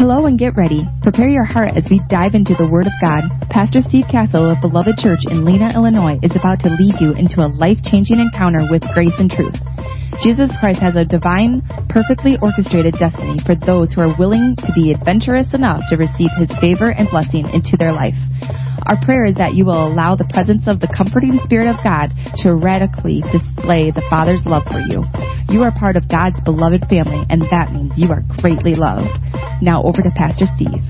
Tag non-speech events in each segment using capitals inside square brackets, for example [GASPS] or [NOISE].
Hello and get ready. Prepare your heart as we dive into the Word of God. Pastor Steve Castle of Beloved Church in Lena, Illinois is about to lead you into a life-changing encounter with grace and truth. Jesus Christ has a divine, perfectly orchestrated destiny for those who are willing to be adventurous enough to receive His favor and blessing into their life. Our prayer is that you will allow the presence of the comforting Spirit of God to radically display the Father's love for you. You are part of God's beloved family, and that means you are greatly loved. Now over to Pastor Steve.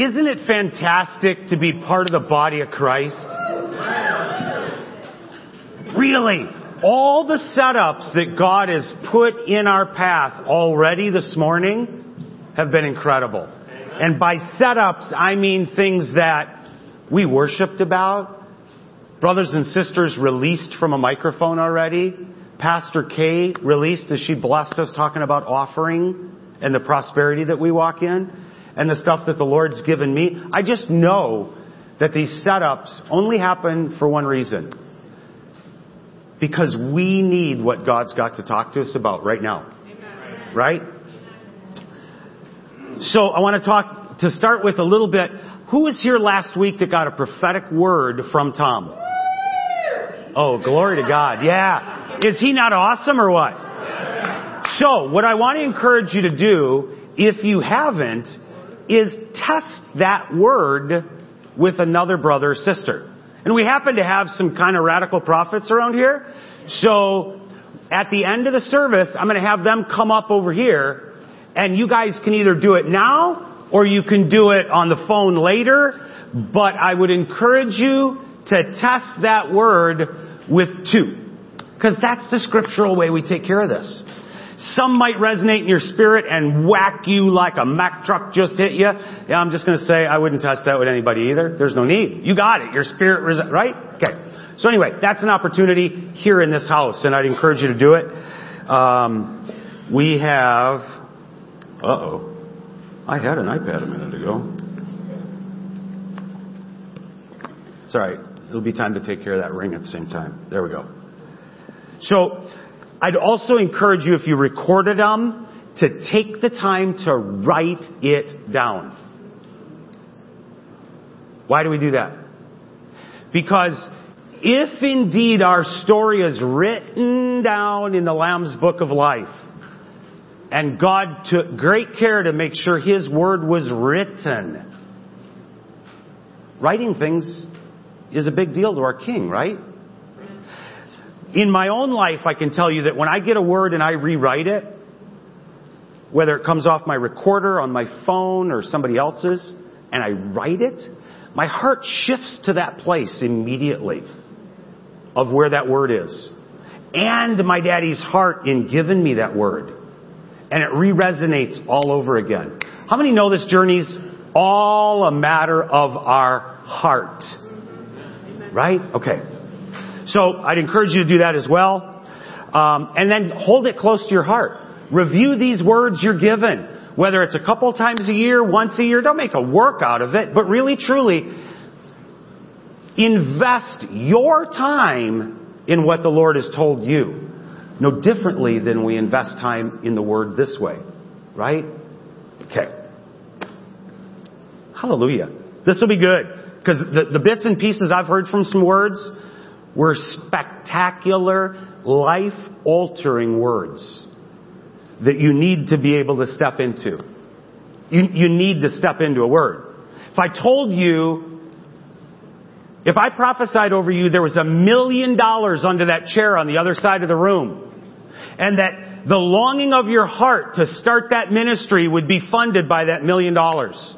Isn't it fantastic to be part of the body of Christ? Really, all the setups that God has put in our path already this morning have been incredible. And by setups, I mean things that we worshiped about. Brothers and sisters released from a microphone already. Pastor Kay released as she blessed us talking about offering and the prosperity that we walk in and the stuff that the Lord's given me. I just know that these setups only happen for one reason. Because we need what God's got to talk to us about right now. Right? So I want to talk, to start with a little bit, who was here last week that got a prophetic word from Tom? Oh, glory to God. Yeah. Is he not awesome or what? So, what I want to encourage you to do, if you haven't, is test that word with another brother or sister. And we happen to have some kind of radical prophets around here. So, at the end of the service, I'm going to have them come up over here, and you guys can either do it now, or you can do it on the phone later, but I would encourage you to test that word with two. Because that's the scriptural way we take care of this. Some might resonate in your spirit and whack you like a Mack truck just hit you. Yeah, I'm just going to say I wouldn't test that with anybody either. There's no need. You got it. Your spirit, res- right? Okay. So anyway, that's an opportunity here in this house, and I'd encourage you to do it. Um, we have. Uh oh. I had an iPad a minute ago. Right. It'll be time to take care of that ring at the same time. There we go. So, I'd also encourage you, if you recorded them, to take the time to write it down. Why do we do that? Because if indeed our story is written down in the Lamb's Book of Life, and God took great care to make sure His Word was written, writing things is a big deal to our King, right? In my own life, I can tell you that when I get a word and I rewrite it, whether it comes off my recorder on my phone or somebody else's, and I write it, my heart shifts to that place immediately of where that word is. And my daddy's heart in giving me that word. And it re-resonates all over again. How many know this journey's all a matter of our heart? Right? Okay. So I'd encourage you to do that as well. Um, and then hold it close to your heart. Review these words you're given. Whether it's a couple times a year, once a year, don't make a work out of it, but really truly invest your time in what the Lord has told you. No differently than we invest time in the Word this way. Right? Okay. Hallelujah. This will be good. Because the, the bits and pieces I've heard from some words were spectacular, life altering words that you need to be able to step into. You, you need to step into a word. If I told you, if I prophesied over you there was a million dollars under that chair on the other side of the room, and that the longing of your heart to start that ministry would be funded by that million dollars.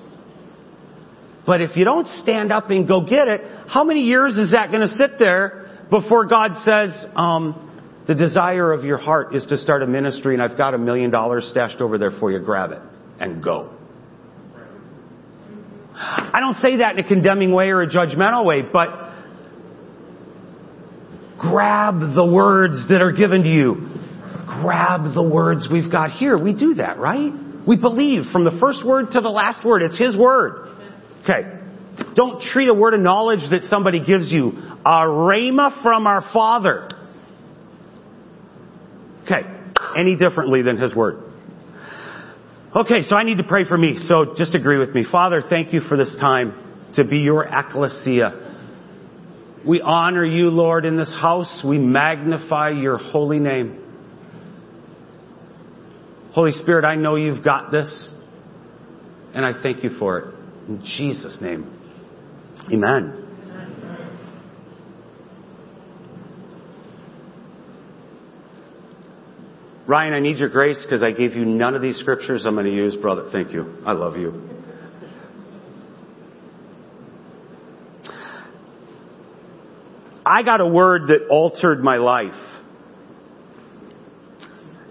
But if you don't stand up and go get it, how many years is that going to sit there before God says, um, the desire of your heart is to start a ministry and I've got a million dollars stashed over there for you, grab it and go. I don't say that in a condemning way or a judgmental way, but grab the words that are given to you. Grab the words we've got here. We do that, right? We believe from the first word to the last word. It's His word. Okay. Don't treat a word of knowledge that somebody gives you a rhema from our Father. Okay, any differently than His Word. Okay, so I need to pray for me, so just agree with me. Father, thank you for this time to be your ecclesia. We honor you, Lord, in this house. We magnify your holy name. Holy Spirit, I know you've got this, and I thank you for it. In Jesus' name, amen. Ryan, I need your grace because I gave you none of these scriptures I'm going to use, brother. Thank you. I love you. I got a word that altered my life.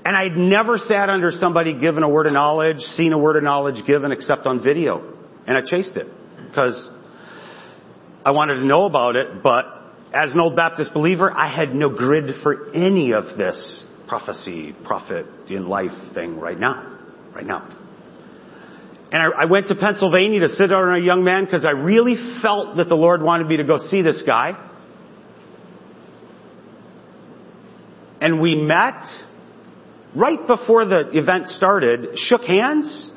And I'd never sat under somebody given a word of knowledge, seen a word of knowledge given except on video. And I chased it because I wanted to know about it, but as an old Baptist believer, I had no grid for any of this prophecy, prophet in life thing right now. Right now. And I, I went to Pennsylvania to sit down on a young man because I really felt that the Lord wanted me to go see this guy. And we met right before the event started, shook hands,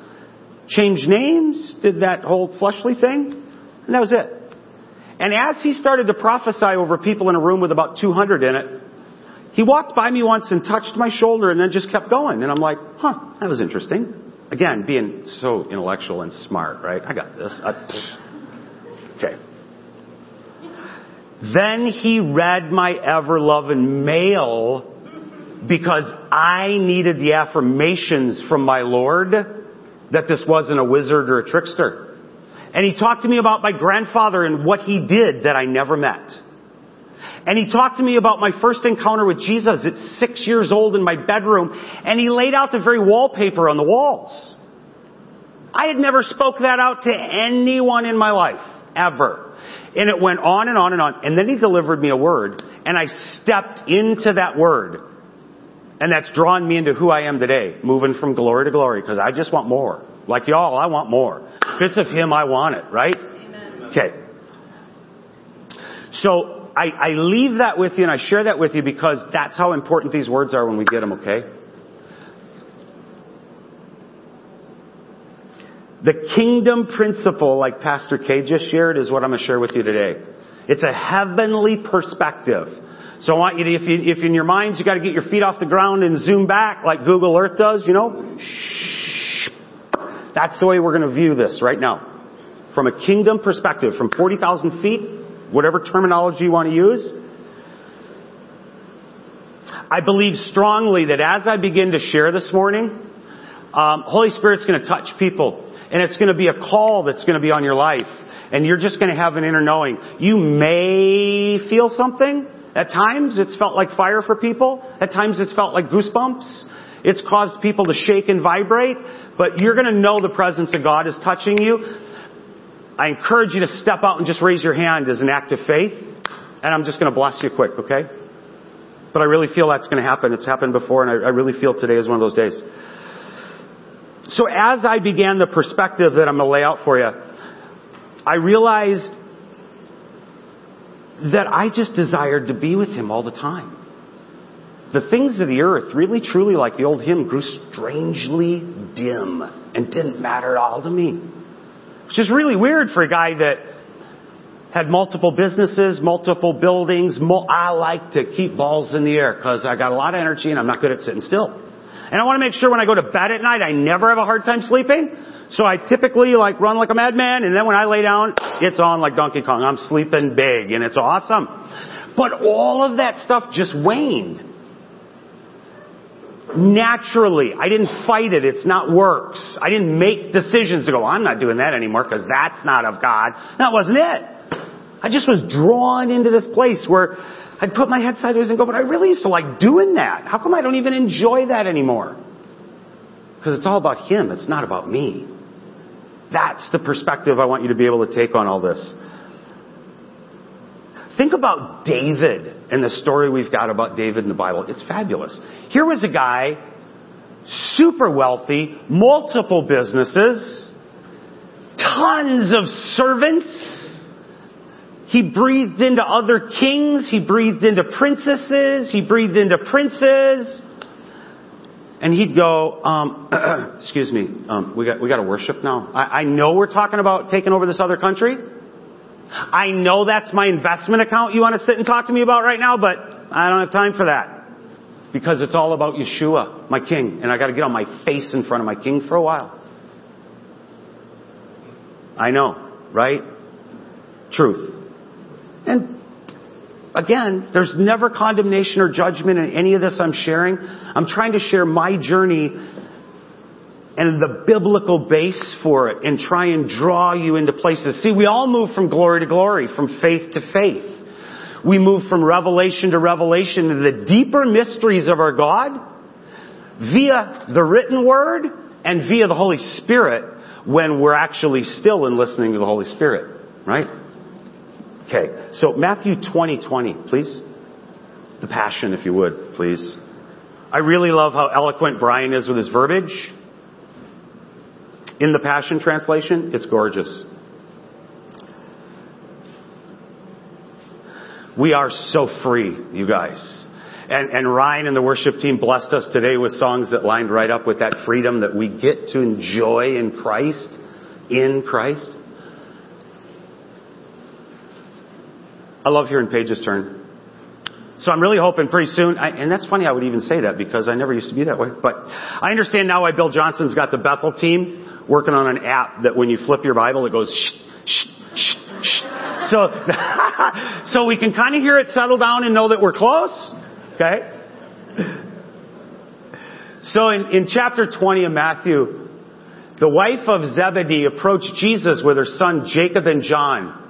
changed names, did that whole fleshly thing, and that was it. And as he started to prophesy over people in a room with about 200 in it, he walked by me once and touched my shoulder and then just kept going. And I'm like, huh, that was interesting. Again, being so intellectual and smart, right? I got this. I, okay. Then he read my ever loving mail because I needed the affirmations from my Lord that this wasn't a wizard or a trickster. And he talked to me about my grandfather and what he did that I never met. And he talked to me about my first encounter with Jesus at six years old in my bedroom, and he laid out the very wallpaper on the walls. I had never spoke that out to anyone in my life, ever. And it went on and on and on. And then he delivered me a word, and I stepped into that word. And that's drawn me into who I am today, moving from glory to glory, because I just want more. Like y'all, I want more. If it's of Him, I want it, right? Amen. Okay. So, I, I leave that with you and I share that with you because that's how important these words are when we get them, okay? The kingdom principle, like Pastor K just shared, is what I'm going to share with you today. It's a heavenly perspective. So I want you to, if, you, if in your minds you got to get your feet off the ground and zoom back like Google Earth does, you know, shh, that's the way we're going to view this right now. From a kingdom perspective, from 40,000 feet, whatever terminology you want to use. I believe strongly that as I begin to share this morning, um, Holy Spirit's going to touch people, and it's going to be a call that's going to be on your life, and you're just going to have an inner knowing. You may feel something. At times, it's felt like fire for people. At times, it's felt like goosebumps. It's caused people to shake and vibrate, but you're going to know the presence of God is touching you. I encourage you to step out and just raise your hand as an act of faith. And I'm just going to bless you quick, okay? But I really feel that's going to happen. It's happened before, and I, I really feel today is one of those days. So as I began the perspective that I'm going to lay out for you, I realized that I just desired to be with Him all the time. The things of the earth, really truly like the old hymn, grew strangely dim and didn't matter at all to me. Which is really weird for a guy that had multiple businesses, multiple buildings. I like to keep balls in the air because I got a lot of energy and I'm not good at sitting still. And I want to make sure when I go to bed at night, I never have a hard time sleeping. So I typically like run like a madman and then when I lay down, it's on like Donkey Kong. I'm sleeping big and it's awesome. But all of that stuff just waned naturally. I didn't fight it. It's not works. I didn't make decisions to go, I'm not doing that anymore because that's not of God. That wasn't it. I just was drawn into this place where I'd put my head sideways and go, but I really used to like doing that. How come I don't even enjoy that anymore? Because it's all about Him. It's not about me. That's the perspective I want you to be able to take on all this. Think about David and the story we've got about David in the Bible. It's fabulous. Here was a guy, super wealthy, multiple businesses, tons of servants, He breathed into other kings. He breathed into princesses. He breathed into princes. And he'd go, um, [CLEARS THROAT] excuse me, um, we got, we got to worship now. I, I know we're talking about taking over this other country. I know that's my investment account you want to sit and talk to me about right now, but I don't have time for that. Because it's all about Yeshua, my king, and I gotta get on my face in front of my king for a while. I know, right? Truth. And again, there's never condemnation or judgment in any of this I'm sharing. I'm trying to share my journey and the biblical base for it and try and draw you into places. See, we all move from glory to glory, from faith to faith. We move from revelation to revelation to the deeper mysteries of our God via the written word and via the Holy Spirit when we're actually still in listening to the Holy Spirit. Right? Okay. So Matthew 20, 20, please. The passion, if you would, please. I really love how eloquent Brian is with his verbiage. In the Passion Translation, it's gorgeous. We are so free, you guys. And, and Ryan and the worship team blessed us today with songs that lined right up with that freedom that we get to enjoy in Christ, in Christ. I love hearing pages turn. So I'm really hoping pretty soon, I, and that's funny I would even say that because I never used to be that way, but I understand now why Bill Johnson's got the Bethel team working on an app that when you flip your Bible, it goes shh, shh, shh, shh. So, [LAUGHS] so we can kind of hear it settle down and know that we're close. Okay? So in, in chapter 20 of Matthew, the wife of Zebedee approached Jesus with her son Jacob and John.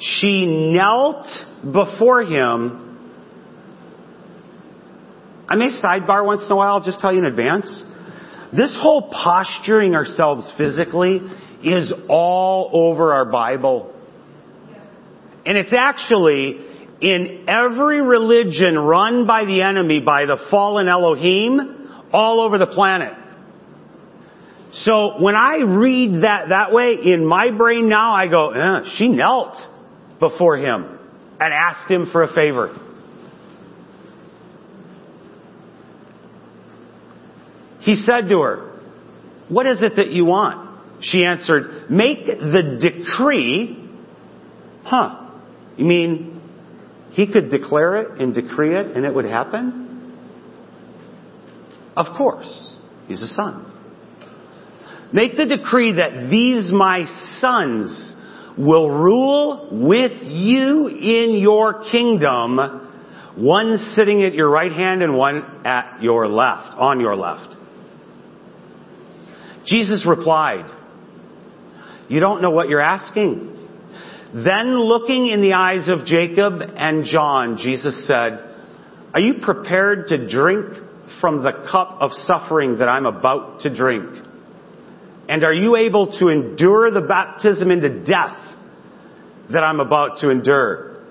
She knelt before him. I may sidebar once in a while, I'll just tell you in advance. This whole posturing ourselves physically is all over our Bible. And it's actually in every religion run by the enemy, by the fallen Elohim, all over the planet. So when I read that that way, in my brain now, I go, eh, she knelt before him and asked him for a favor. He said to her, what is it that you want? She answered, make the decree. Huh. You mean he could declare it and decree it and it would happen? Of course. He's a son. Make the decree that these my sons will rule with you in your kingdom, one sitting at your right hand and one at your left, on your left. Jesus replied, you don't know what you're asking. Then looking in the eyes of Jacob and John, Jesus said, are you prepared to drink from the cup of suffering that I'm about to drink? And are you able to endure the baptism into death that I'm about to endure?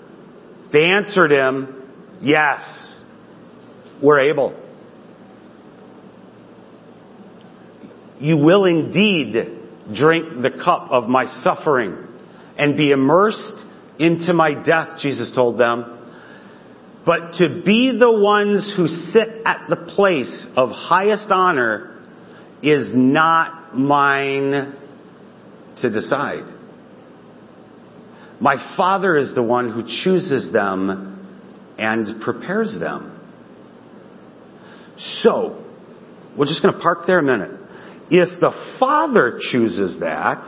They answered him, yes, we're able. You will indeed drink the cup of my suffering and be immersed into my death, Jesus told them. But to be the ones who sit at the place of highest honor is not mine to decide. My Father is the one who chooses them and prepares them. So, we're just going to park there a minute. If the Father chooses that,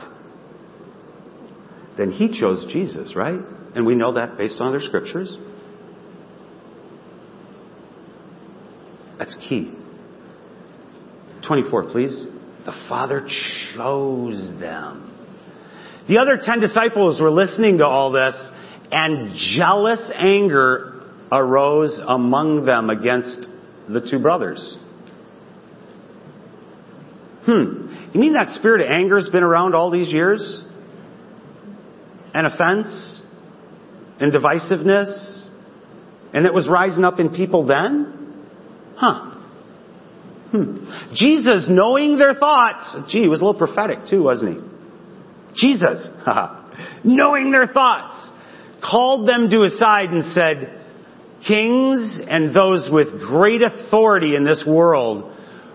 then He chose Jesus, right? And we know that based on other scriptures. That's key. 24, please. The Father chose them. The other ten disciples were listening to all this, and jealous anger arose among them against the two brothers. Hmm. You mean that spirit of anger has been around all these years? And offense? And divisiveness? And it was rising up in people then? Huh. Hmm. Jesus, knowing their thoughts, gee, he was a little prophetic too, wasn't he? Jesus, [LAUGHS] knowing their thoughts, called them to his side and said, Kings and those with great authority in this world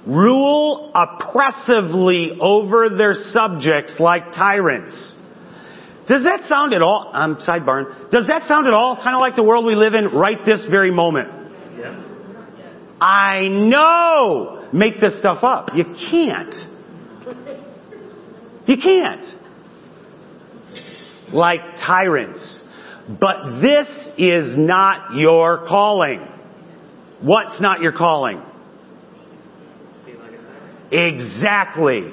rule oppressively over their subjects like tyrants. Does that sound at all, I'm sidebarring, does that sound at all kind of like the world we live in right this very moment? Yes. I know! Make this stuff up. You can't. You can't. Like tyrants. But this is not your calling. What's not your calling? Exactly.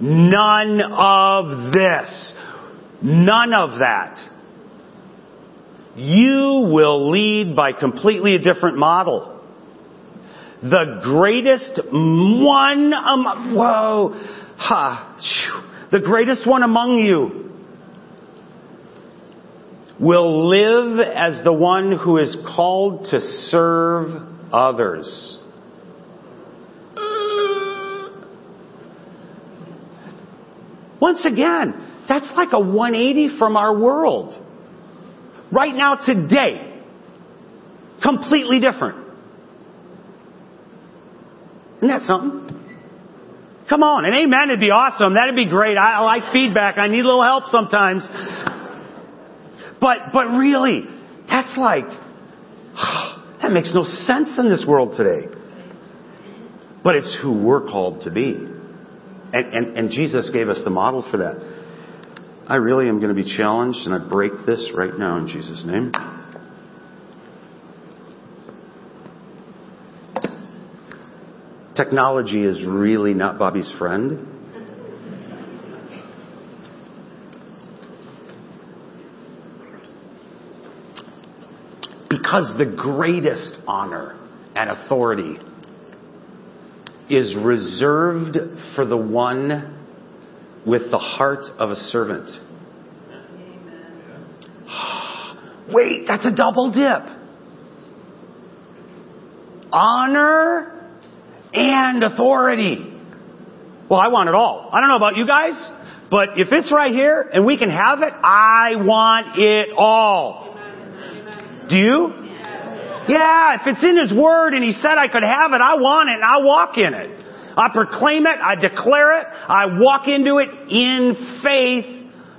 None of this. None of that. You will lead by completely a different model. The greatest one among, whoa, ha, the greatest one among you will live as the one who is called to serve others. Once again, that's like a 180 from our world. Right now, today, completely different. Isn't that something? Come on, an amen would be awesome. That'd be great. I, I like feedback. I need a little help sometimes. But, but really, that's like, [SIGHS] that makes no sense in this world today. But it's who we're called to be. And, and, and Jesus gave us the model for that. I really am going to be challenged, and I break this right now in Jesus' name. Technology is really not Bobby's friend. Because the greatest honor and authority is reserved for the one with the heart of a servant. Wait, that's a double dip. Honor and authority. Well, I want it all. I don't know about you guys, but if it's right here and we can have it, I want it all. Do you? Yeah, if it's in His Word and He said I could have it, I want it and I walk in it. I proclaim it, I declare it, I walk into it in faith.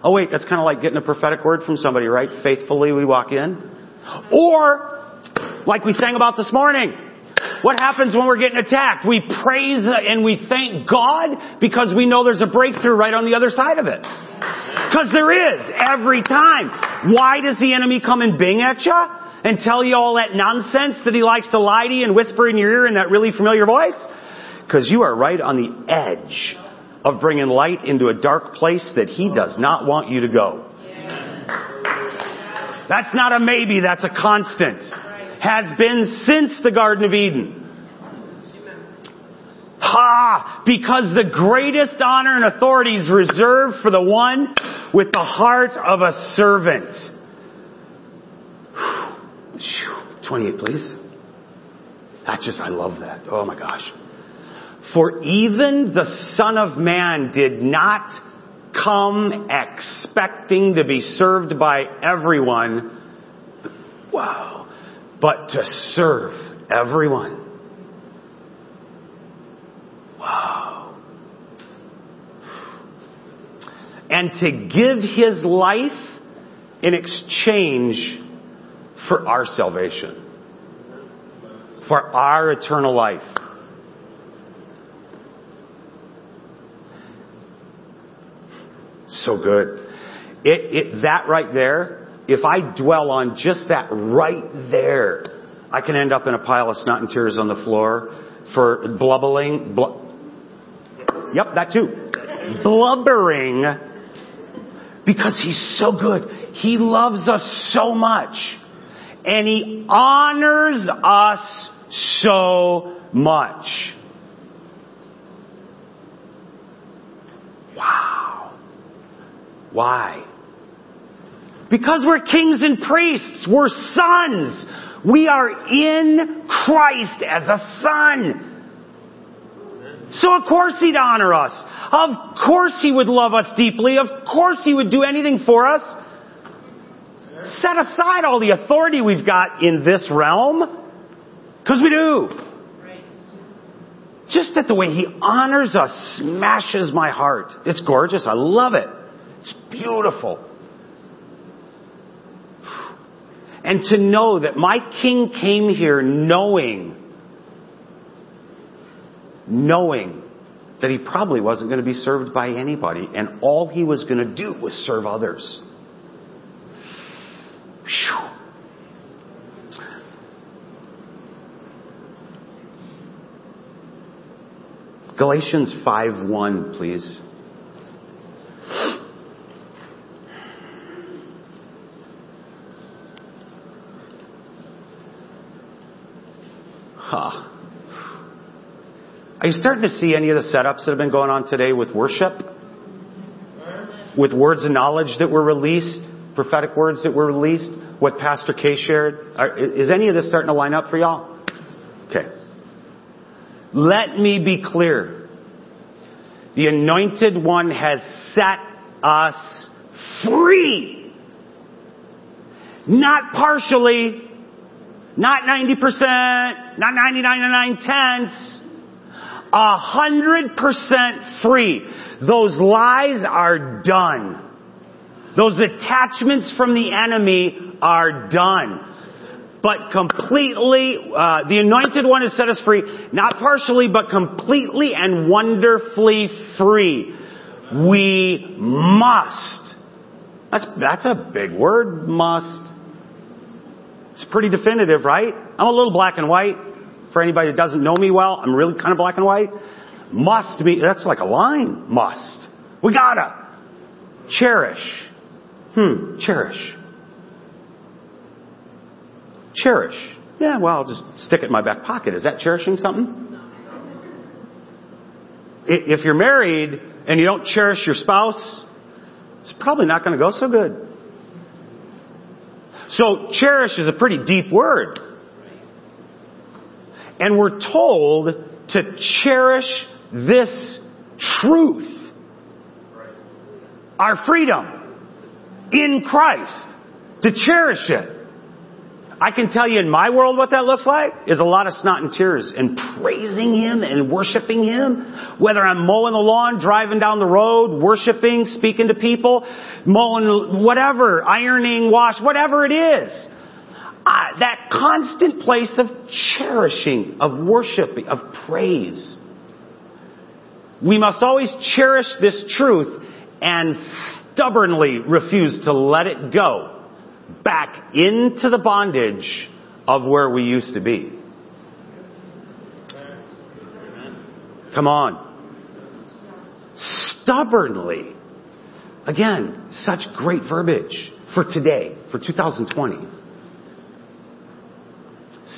Oh wait, that's kind of like getting a prophetic word from somebody, right? Faithfully we walk in. Or, like we sang about this morning, what happens when we're getting attacked? We praise and we thank God because we know there's a breakthrough right on the other side of it. Because there is, every time. Why does the enemy come and bing at you? And tell you all that nonsense that he likes to lie to you and whisper in your ear in that really familiar voice? Because you are right on the edge of bringing light into a dark place that he does not want you to go. That's not a maybe, that's a constant. Has been since the Garden of Eden. Ha! Because the greatest honor and authority is reserved for the one with the heart of a servant. 28, please. That's just, I love that. Oh my gosh. For even the Son of Man did not come expecting to be served by everyone. Wow. But to serve everyone. Wow. And to give his life in exchange for our salvation, for our eternal life. So good. It, it, that right there, if I dwell on just that right there, I can end up in a pile of snot and tears on the floor for blubbering. Bl- yep, that too. Blubbering because he's so good. He loves us so much and He honors us so much. Wow. Why? Because we're kings and priests. We're sons. We are in Christ as a son. So of course He'd honor us. Of course He would love us deeply. Of course He would do anything for us. Set aside all the authority we've got in this realm. Cause we do. Just that the way he honors us smashes my heart. It's gorgeous. I love it. It's beautiful. And to know that my king came here knowing, knowing that he probably wasn't going to be served by anybody and all he was going to do was serve others. Whew. Galatians 5:1 please. Are you starting to see any of the setups that have been going on today with worship? With words of knowledge that were released, prophetic words that were released, what Pastor K shared? Are, is any of this starting to line up for y'all? Okay. Let me be clear. The anointed one has set us free. Not partially, not 90%, not 99 and 9 tenths, a hundred percent free. Those lies are done. Those attachments from the enemy are done. But completely, uh, the anointed one has set us free, not partially, but completely and wonderfully free. We must. That's, that's a big word, must. It's pretty definitive, right? I'm a little black and white. For anybody that doesn't know me well, I'm really kind of black and white. Must be, that's like a line. Must. We gotta. Cherish. Hmm, cherish. Cherish. Yeah, well, I'll just stick it in my back pocket. Is that cherishing something? If you're married and you don't cherish your spouse, it's probably not going to go so good. So cherish is a pretty deep word. And we're told to cherish this truth. Our freedom in Christ. To cherish it. I can tell you in my world what that looks like is a lot of snot and tears and praising Him and worshiping Him. Whether I'm mowing the lawn, driving down the road, worshiping, speaking to people, mowing whatever, ironing, wash, whatever it is. Uh, that constant place of cherishing, of worshiping, of praise. We must always cherish this truth and stubbornly refuse to let it go back into the bondage of where we used to be. Come on. Stubbornly. Again, such great verbiage for today, for 2020.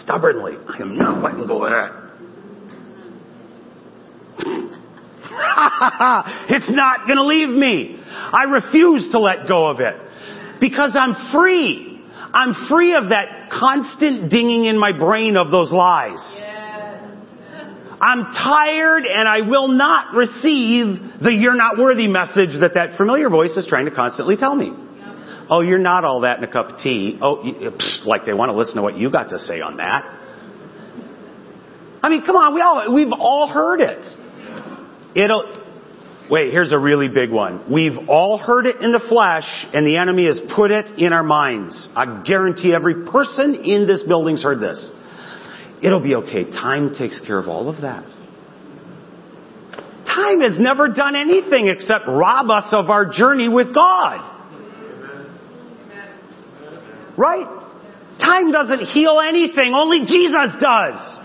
Stubbornly. I am not letting go of that. [LAUGHS] it's not going to leave me. I refuse to let go of it. Because I'm free. I'm free of that constant dinging in my brain of those lies. I'm tired and I will not receive the you're not worthy message that that familiar voice is trying to constantly tell me. Oh, you're not all that in a cup of tea. Oh, psh, like they want to listen to what you got to say on that. I mean, come on, we all, we've all heard it. It'll, Wait, here's a really big one. We've all heard it in the flesh and the enemy has put it in our minds. I guarantee every person in this building's heard this. It'll be okay. Time takes care of all of that. Time has never done anything except rob us of our journey with God. Right? Time doesn't heal anything. Only Jesus does.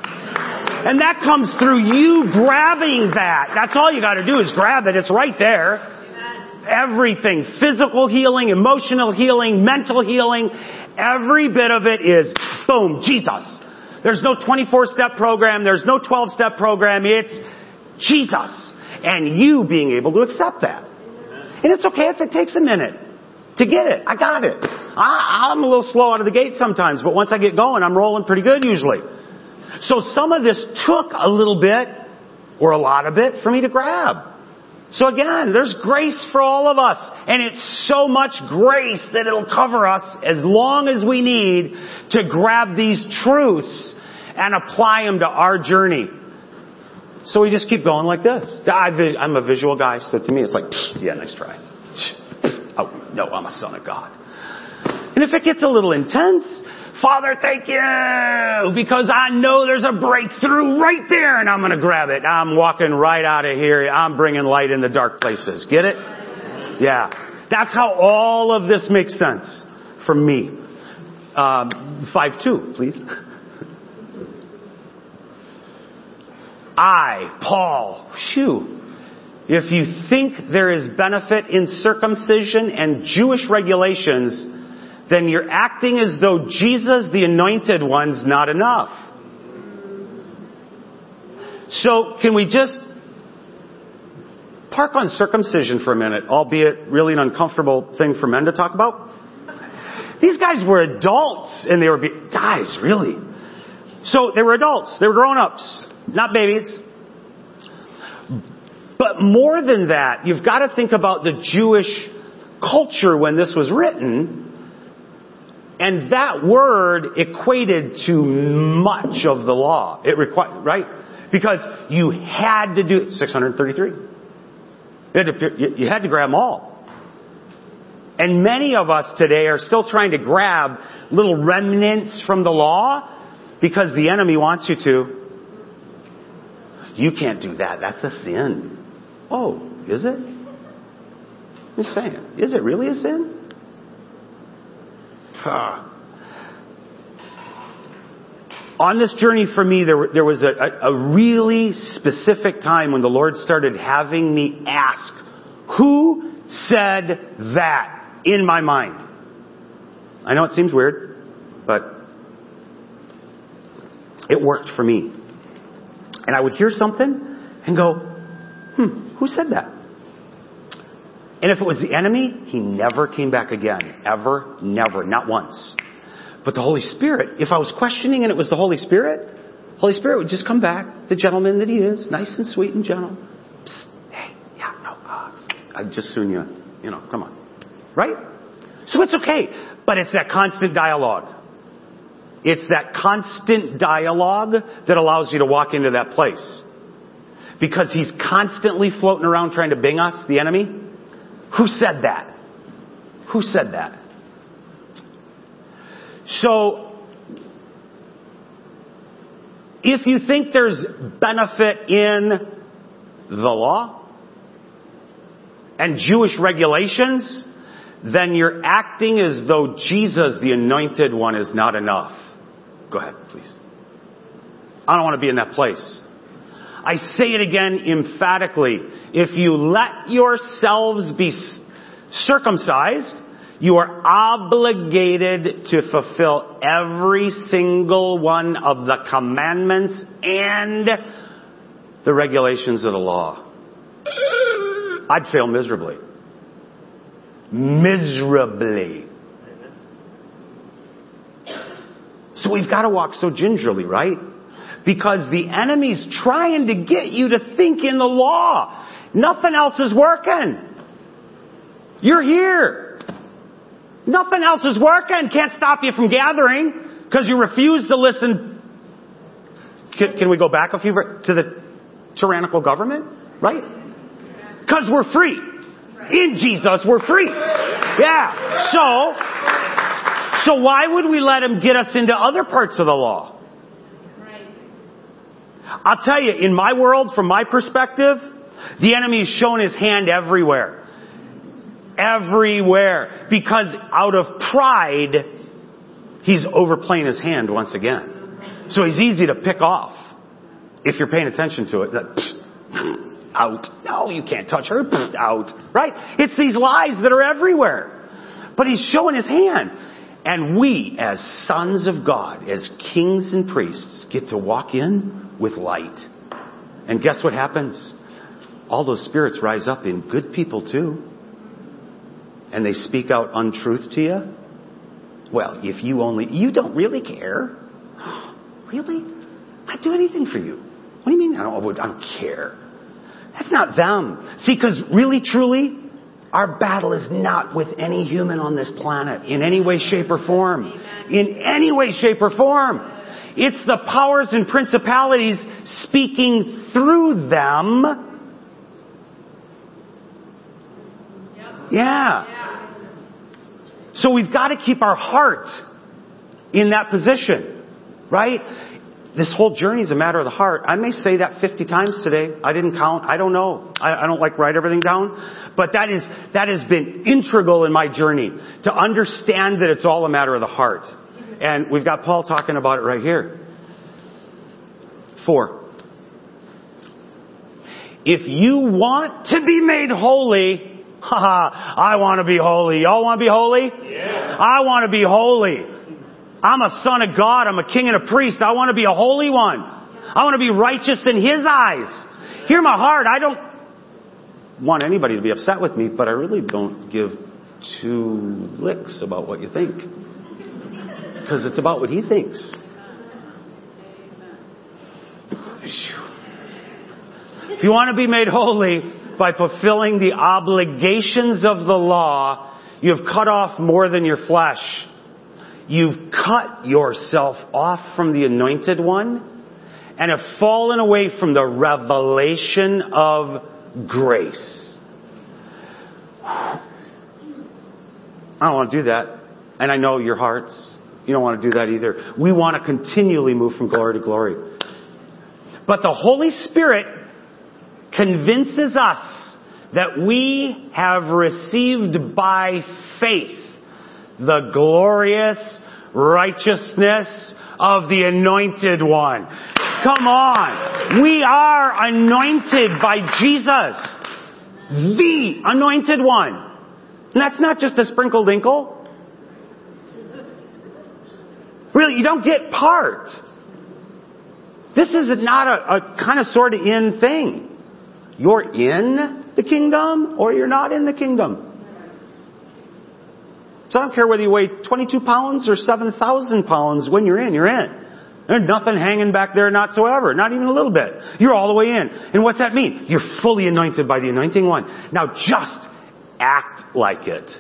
And that comes through you grabbing that. That's all you gotta do is grab it. It's right there. Everything. Physical healing, emotional healing, mental healing. Every bit of it is boom, Jesus. There's no 24 step program. There's no 12 step program. It's Jesus. And you being able to accept that. And it's okay if it takes a minute to get it. I got it. I, I'm a little slow out of the gate sometimes, but once I get going, I'm rolling pretty good usually. So some of this took a little bit or a lot of it for me to grab. So again, there's grace for all of us. And it's so much grace that it'll cover us as long as we need to grab these truths and apply them to our journey. So we just keep going like this. I'm a visual guy, so to me it's like, yeah, nice try. Oh, no, I'm a son of God. And if it gets a little intense, Father, thank you, because I know there's a breakthrough right there and I'm going to grab it. I'm walking right out of here. I'm bringing light in the dark places. Get it? Yeah. That's how all of this makes sense for me. Um, 5-2, please. I, Paul, phew, if you think there is benefit in circumcision and Jewish regulations, then you're acting as though Jesus, the anointed one's not enough. So can we just park on circumcision for a minute, albeit really an uncomfortable thing for men to talk about? These guys were adults and they were, be- guys, really? So they were adults. They were grown-ups, not babies. But more than that, you've got to think about the Jewish culture when this was written and that word equated to much of the law. It required, right? Because you had to do 633. You had, to, you had to grab them all. And many of us today are still trying to grab little remnants from the law because the enemy wants you to. You can't do that. That's a sin. Oh, is it? Just saying. Is it really a sin? On this journey for me, there, there was a, a really specific time when the Lord started having me ask, who said that in my mind? I know it seems weird, but it worked for me. And I would hear something and go, hmm, who said that? And if it was the enemy, he never came back again. Ever, never, not once. But the Holy Spirit, if I was questioning and it was the Holy Spirit, Holy Spirit would just come back, the gentleman that he is, nice and sweet and gentle. Psst, hey, yeah, no, uh, I'd just soon you, you know, come on. Right? So it's okay. But it's that constant dialogue. It's that constant dialogue that allows you to walk into that place. Because he's constantly floating around trying to bing us, the enemy. Who said that? Who said that? So, if you think there's benefit in the law and Jewish regulations, then you're acting as though Jesus, the anointed one, is not enough. Go ahead, please. I don't want to be in that place. I say it again emphatically. If you let yourselves be circumcised, you are obligated to fulfill every single one of the commandments and the regulations of the law. I'd fail miserably. Miserably. So we've got to walk so gingerly, right? Because the enemy's trying to get you to think in the law. Nothing else is working. You're here. Nothing else is working. Can't stop you from gathering because you refuse to listen. Can, can we go back a few to the tyrannical government? Right? Because we're free. In Jesus, we're free. Yeah. So, so why would we let him get us into other parts of the law? I'll tell you, in my world, from my perspective, the enemy has shown his hand everywhere. Everywhere. Because out of pride, he's overplaying his hand once again. So he's easy to pick off. If you're paying attention to it, [LAUGHS] out. No, you can't touch her. [LAUGHS] Out. Right? It's these lies that are everywhere. But he's showing his hand. And we, as sons of God, as kings and priests, get to walk in with light. And guess what happens? All those spirits rise up in good people too. And they speak out untruth to you. Well, if you only, you don't really care. [GASPS] Really? I'd do anything for you. What do you mean I don't, I don't care? That's not them. See, because really, truly, our battle is not with any human on this planet in any way, shape, or form. In any way, shape, or form. It's the powers and principalities speaking through them. Yeah. So we've got to keep our heart in that position, right? This whole journey is a matter of the heart. I may say that 50 times today. I didn't count. I don't know. I, I don't like write everything down. But that is, that has been integral in my journey to understand that it's all a matter of the heart. And we've got Paul talking about it right here. Four. If you want to be made holy, [LAUGHS] haha, I want to be holy. Y'all want to be holy? Yeah. I want to be holy. I'm a son of God. I'm a king and a priest. I want to be a holy one. I want to be righteous in His eyes. Hear my heart. I don't want anybody to be upset with me, but I really don't give two licks about what you think. Because it's about what He thinks. If you want to be made holy by fulfilling the obligations of the law, you have cut off more than your flesh. You've cut yourself off from the anointed one and have fallen away from the revelation of grace. I don't want to do that. And I know your hearts. You don't want to do that either. We want to continually move from glory to glory. But the Holy Spirit convinces us that we have received by faith the glorious righteousness of the anointed one. Come on. We are anointed by Jesus. The anointed one. And that's not just a sprinkled inkle. Really, you don't get part. This is not a, a kind of sort of in thing. You're in the kingdom or you're not in the kingdom. So I don't care whether you weigh 22 pounds or 7,000 pounds. When you're in, you're in. There's nothing hanging back there whatsoever. Not even a little bit. You're all the way in. And what's that mean? You're fully anointed by the anointing one. Now just act like it.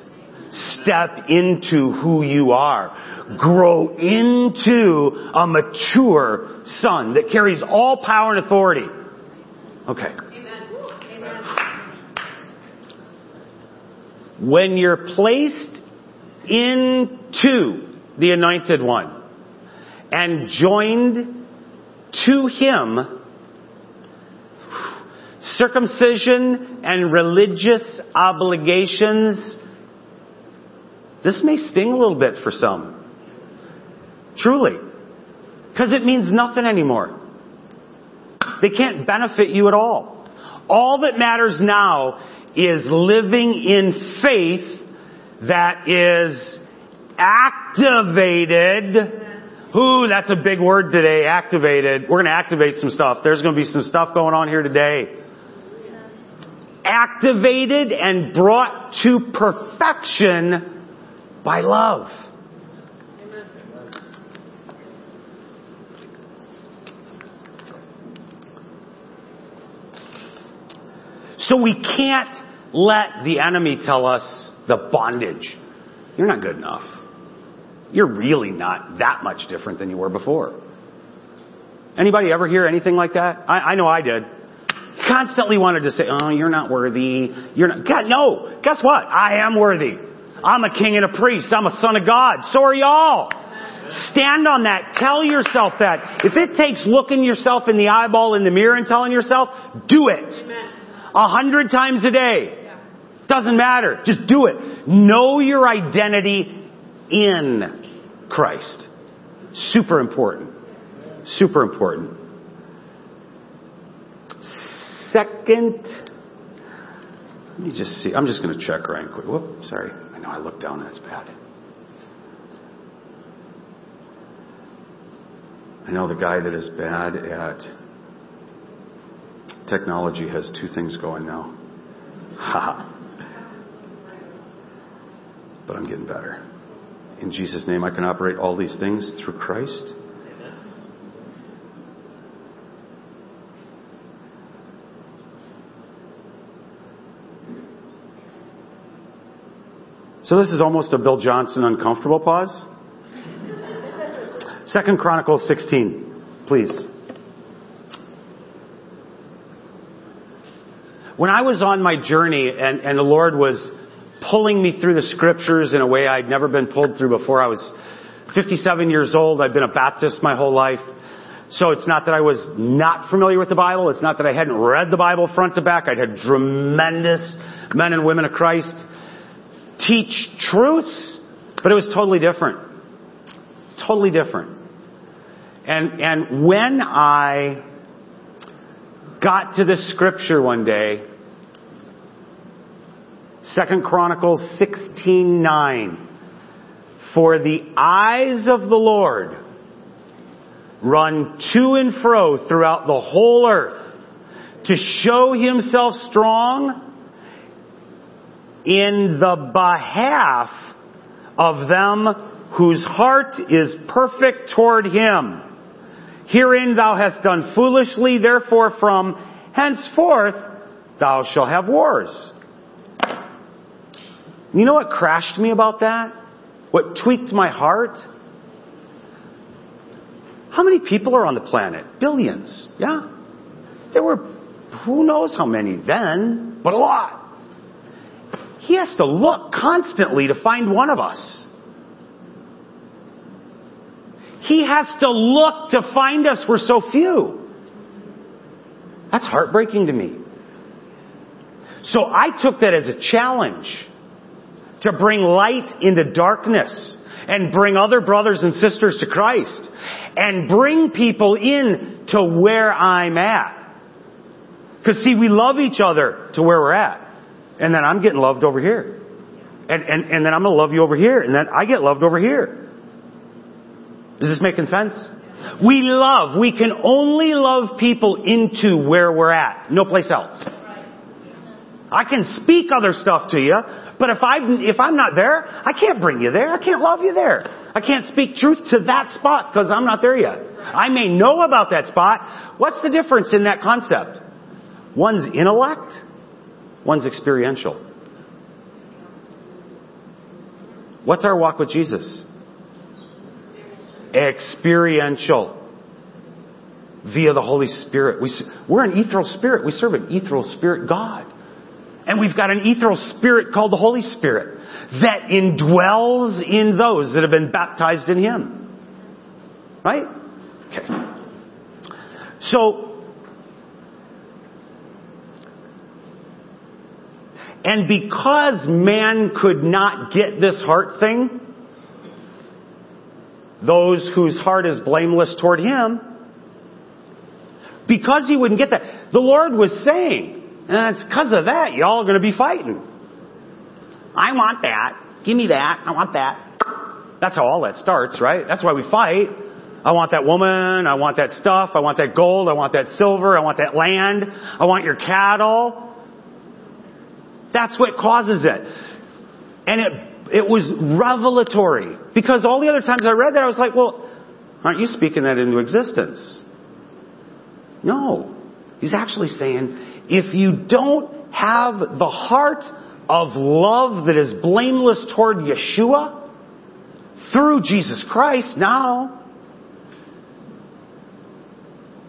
Step into who you are. Grow into a mature son that carries all power and authority. Okay. Amen. When you're placed into the anointed one and joined to him, circumcision and religious obligations, this may sting a little bit for some. Truly. Because it means nothing anymore. They can't benefit you at all. All that matters now is living in faith that is activated. Ooh, that's a big word today, activated. We're going to activate some stuff. There's going to be some stuff going on here today. Activated and brought to perfection by love. So we can't let the enemy tell us the bondage. You're not good enough. You're really not that much different than you were before. Anybody ever hear anything like that? I, I know I did. Constantly wanted to say, oh, you're not worthy. You're not, God, no. Guess what? I am worthy. I'm a king and a priest. I'm a son of God. So are y'all. Stand on that. Tell yourself that. If it takes looking yourself in the eyeball in the mirror and telling yourself, do it. A hundred times a day. Doesn't matter. Just do it. Know your identity in Christ. Super important. Super important. Second, let me just see. I'm just going to check right quick. Whoop, sorry. I know I looked down and it's bad. I know the guy that is bad at Technology has two things going now. Haha. but I'm getting better. In Jesus' name, I can operate all these things through Christ. So this is almost a Bill Johnson uncomfortable pause. Second Chronicles 16, please. When I was on my journey and, and the Lord was pulling me through the scriptures in a way I'd never been pulled through before, I was 57 years old. I've been a Baptist my whole life. So it's not that I was not familiar with the Bible. It's not that I hadn't read the Bible front to back. I'd had tremendous men and women of Christ teach truths, but it was totally different. Totally different. And, and when I got to this scripture one day, Second Chronicles 16:9 For the eyes of the Lord run to and fro throughout the whole earth to show himself strong in the behalf of them whose heart is perfect toward him. Herein thou hast done foolishly, therefore from henceforth thou shalt have wars. You know what crashed me about that? What tweaked my heart? How many people are on the planet? Billions. Yeah. There were who knows how many then, but a lot. He has to look constantly to find one of us. He has to look to find us. We're so few. That's heartbreaking to me. So I took that as a challenge to bring light into darkness and bring other brothers and sisters to Christ and bring people in to where I'm at. Cause see, we love each other to where we're at. And then I'm getting loved over here. And, and, and then I'm gonna love you over here. And then I get loved over here. Is this making sense? We love, we can only love people into where we're at. No place else. I can speak other stuff to you, but if I if I'm not there, I can't bring you there. I can't love you there. I can't speak truth to that spot because I'm not there yet. I may know about that spot. What's the difference in that concept? One's intellect, one's experiential. What's our walk with Jesus? Experiential. Via the Holy Spirit. We, we're an ethereal spirit. We serve an ethereal spirit God. And we've got an ethereal spirit called the Holy Spirit that indwells in those that have been baptized in Him. Right? Okay. So, and because man could not get this heart thing, those whose heart is blameless toward Him, because he wouldn't get that, the Lord was saying, and it's because of that y'all are going to be fighting. I want that. Give me that. I want that. That's how all that starts, right? That's why we fight. I want that woman. I want that stuff. I want that gold. I want that silver. I want that land. I want your cattle. That's what causes it. And it, it was revelatory. Because all the other times I read that, I was like, well, aren't you speaking that into existence? No. He's actually saying, if you don't have the heart of love that is blameless toward Yeshua through Jesus Christ now,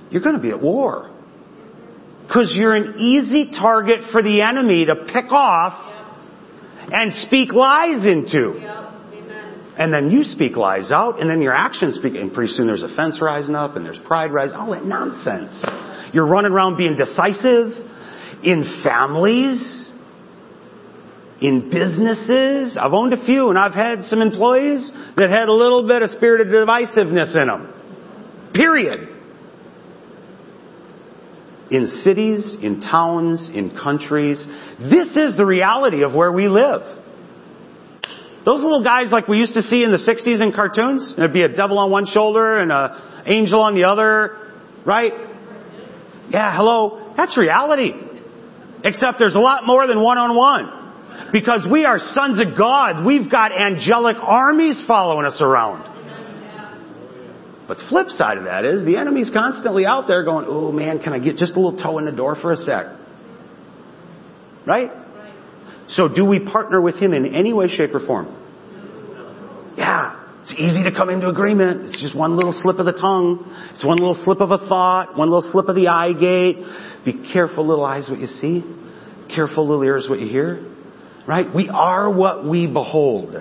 you're going to be at war. Because you're an easy target for the enemy to pick off and speak lies into. And then you speak lies out, and then your actions speak, and pretty soon there's offense rising up, and there's pride rising, all that nonsense. You're running around being decisive in families, in businesses. I've owned a few and I've had some employees that had a little bit of spirit of divisiveness in them. Period. In cities, in towns, in countries. This is the reality of where we live. Those little guys like we used to see in the 60s in cartoons, there'd be a devil on one shoulder and an angel on the other, right? Yeah, hello. That's reality. Except there's a lot more than one on one. Because we are sons of God. We've got angelic armies following us around. But the flip side of that is the enemy's constantly out there going, oh man, can I get just a little toe in the door for a sec? Right? So do we partner with him in any way, shape, or form? Yeah. It's easy to come into agreement. It's just one little slip of the tongue. It's one little slip of a thought, one little slip of the eye gate. Be careful, little eyes, what you see. Careful, little ears, what you hear. Right? We are what we behold.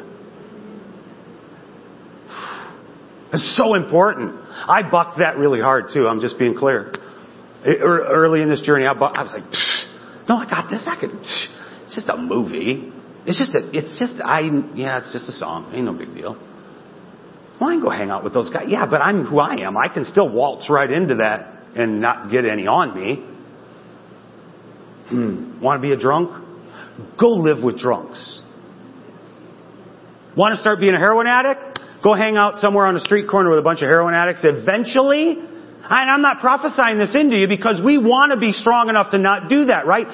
It's so important. I bucked that really hard too. I'm just being clear. Early in this journey, I, I was like, no, I got this. I could. It's just a movie. It's just a. It's just I. Yeah, it's just a song. Ain't no big deal. Well, I can go hang out with those guys. Yeah, but I'm who I am. I can still waltz right into that and not get any on me. Hmm. Want to be a drunk? Go live with drunks. Want to start being a heroin addict? Go hang out somewhere on a street corner with a bunch of heroin addicts. Eventually, and I'm not prophesying this into you because we want to be strong enough to not do that, right?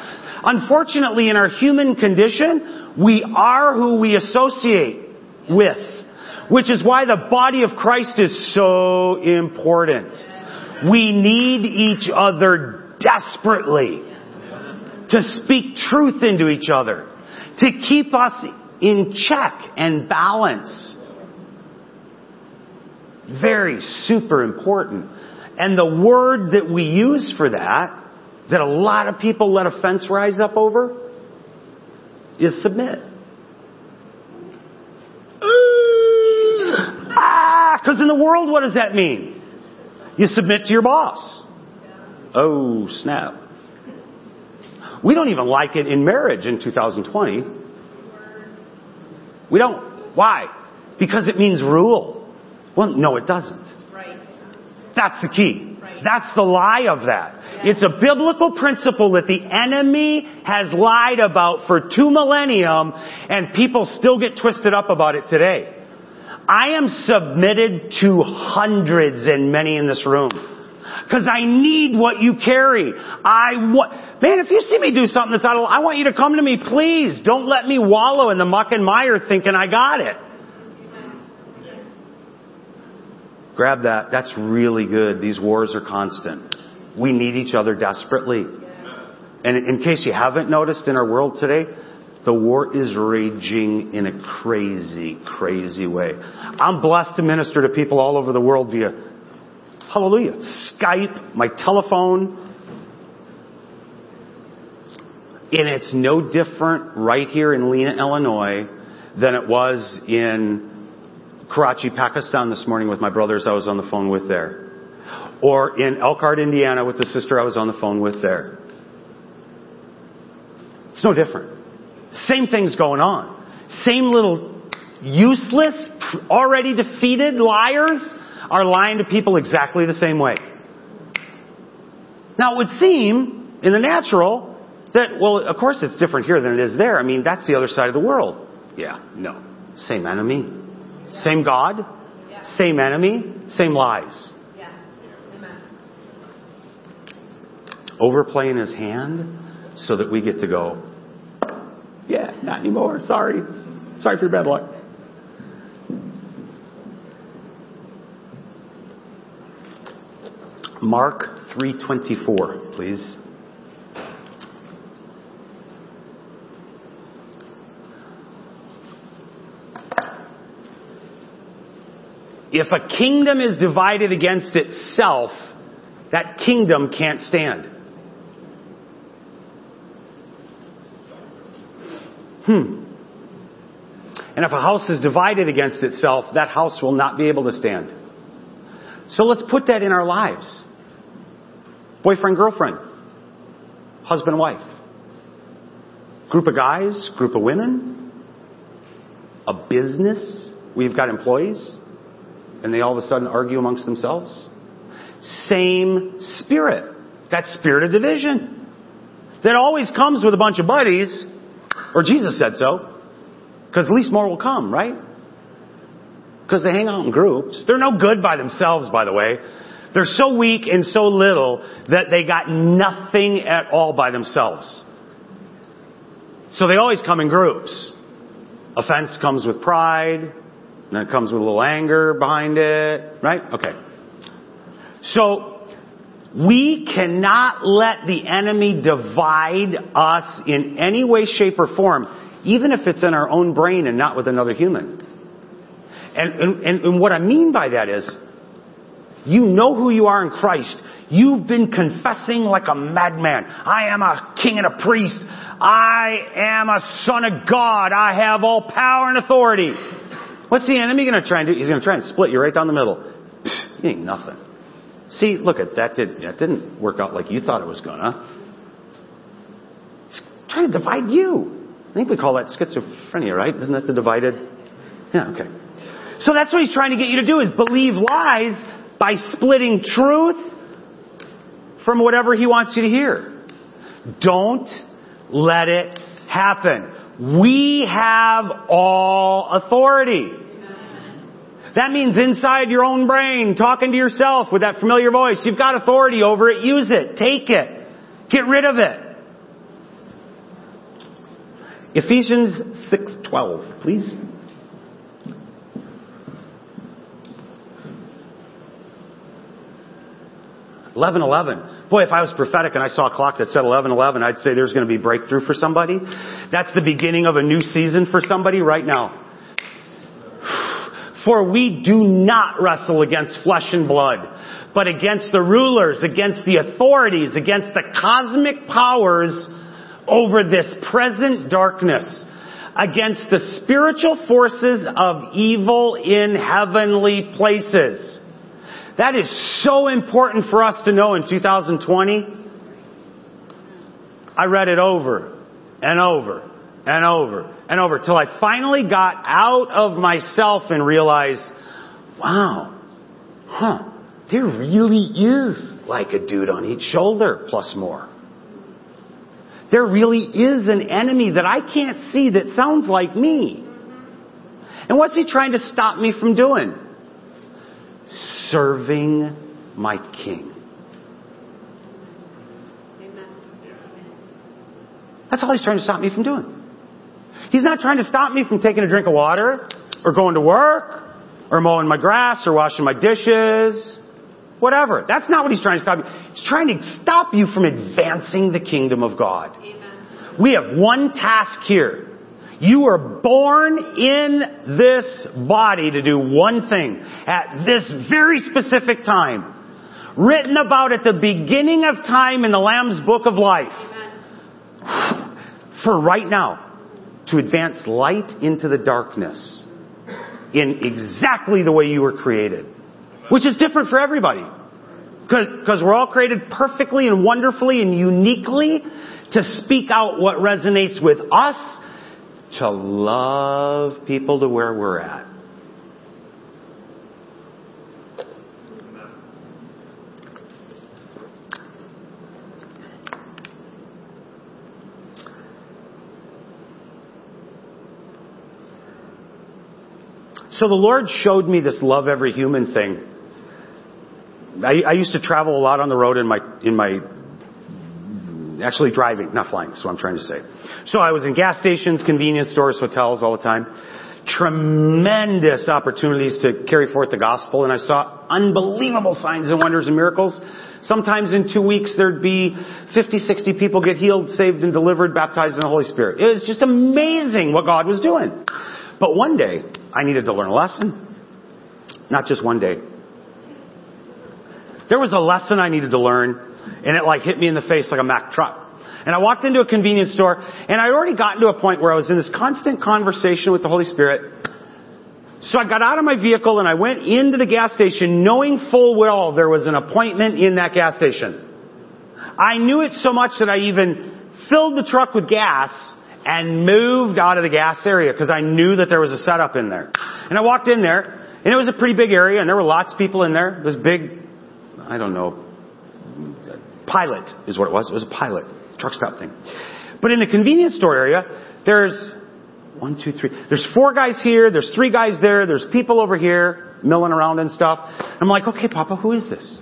Unfortunately, in our human condition, we are who we associate with. Which is why the body of Christ is so important. We need each other desperately to speak truth into each other, to keep us in check and balance. Very super important. And the word that we use for that, that a lot of people let offense rise up over, is submit. Ah, because in the world, what does that mean? You submit to your boss. Oh, snap. We don't even like it in marriage in 2020. We don't. Why? Because it means rule. Well, no, it doesn't. Right. That's the key. Right. That's the lie of that. Yeah. It's a biblical principle that the enemy has lied about for two millennium and people still get twisted up about it today. I am submitted to hundreds and many in this room. Cause I need what you carry. I want, man, if you see me do something that's out of, I want you to come to me, please. Don't let me wallow in the muck and mire thinking I got it. Grab that. That's really good. These wars are constant. We need each other desperately. And in case you haven't noticed in our world today, the war is raging in a crazy, crazy way. I'm blessed to minister to people all over the world via, hallelujah, Skype, my telephone. And it's no different right here in Lena, Illinois than it was in Karachi, Pakistan this morning with my brothers I was on the phone with there. Or in Elkhart, Indiana with the sister I was on the phone with there. It's no different. Same thing's going on. Same little useless, already defeated liars are lying to people exactly the same way. Now it would seem, in the natural, that, well, of course it's different here than it is there. I mean, that's the other side of the world. Yeah, no. Same enemy. Same God. Same enemy. Same lies. Overplaying his hand so that we get to go, yeah, not anymore. Sorry. Sorry for your bad luck. Mark 3:24, please. If a kingdom is divided against itself, that kingdom can't stand. Hmm. And if a house is divided against itself, that house will not be able to stand. So let's put that in our lives. Boyfriend, girlfriend, husband, wife, group of guys, group of women, a business. We've got employees and they all of a sudden argue amongst themselves. Same spirit. That spirit of division that always comes with a bunch of buddies or Jesus said so. Because at least more will come, right? Because they hang out in groups. They're no good by themselves, by the way. They're so weak and so little that they got nothing at all by themselves. So they always come in groups. Offense comes with pride, and it comes with a little anger behind it, right? Okay. So, We cannot let the enemy divide us in any way, shape, or form, even if it's in our own brain and not with another human. And, and, and what I mean by that is, you know who you are in Christ. You've been confessing like a madman. I am a king and a priest. I am a son of God. I have all power and authority. What's the enemy going to try and do? He's going to try and split you right down the middle. You ain't nothing. See, look at that. Did, that didn't work out like you thought it was gonna. He's trying to divide you. I think we call that schizophrenia, right? Isn't that the divided? Yeah, okay. So that's what he's trying to get you to do is believe lies by splitting truth from whatever he wants you to hear. Don't let it happen. We have all authority. That means inside your own brain, talking to yourself with that familiar voice. You've got authority over it. Use it. Take it. Get rid of it. Ephesians 6:12, please. Eleven eleven. Boy, if I was prophetic and I saw a clock that said eleven eleven, I'd say there's going to be breakthrough for somebody. That's the beginning of a new season for somebody right now. For we do not wrestle against flesh and blood, but against the rulers, against the authorities, against the cosmic powers over this present darkness, against the spiritual forces of evil in heavenly places. That is so important for us to know in 2020. I read it over and over and over and over till I finally got out of myself and realized, wow, huh, there really is like a dude on each shoulder plus more. There really is an enemy that I can't see that sounds like me. And what's he trying to stop me from doing? Serving my king. That's all he's trying to stop me from doing. He's not trying to stop me from taking a drink of water or going to work or mowing my grass or washing my dishes. Whatever. That's not what he's trying to stop you. He's trying to stop you from advancing the kingdom of God. Amen. We have one task here. You are born in this body to do one thing at this very specific time. Written about at the beginning of time in the Lamb's book of life. Amen. [SIGHS] For right now to advance light into the darkness in exactly the way you were created. Which is different for everybody. Because we're all created perfectly and wonderfully and uniquely to speak out what resonates with us, to love people to where we're at. So the Lord showed me this love every human thing. I, I used to travel a lot on the road in my, in my, actually driving, not flying, that's what I'm trying to say. So I was in gas stations, convenience stores, hotels all the time. Tremendous opportunities to carry forth the gospel and I saw unbelievable signs and wonders and miracles. Sometimes in two weeks there'd be 50, 60 people get healed, saved and delivered, baptized in the Holy Spirit. It was just amazing what God was doing. But one day, I needed to learn a lesson. Not just one day. There was a lesson I needed to learn, and it like hit me in the face like a Mack truck. And I walked into a convenience store, and I'd already gotten to a point where I was in this constant conversation with the Holy Spirit. So I got out of my vehicle and I went into the gas station knowing full well there was an appointment in that gas station. I knew it so much that I even filled the truck with gas and moved out of the gas area because I knew that there was a setup in there. And I walked in there, and it was a pretty big area, and there were lots of people in there. It was big, I don't know, pilot is what it was. It was a pilot, truck stop thing. But in the convenience store area, there's one, two, three. There's four guys here. There's three guys there. There's people over here milling around and stuff. I'm like, okay, Papa, who is this?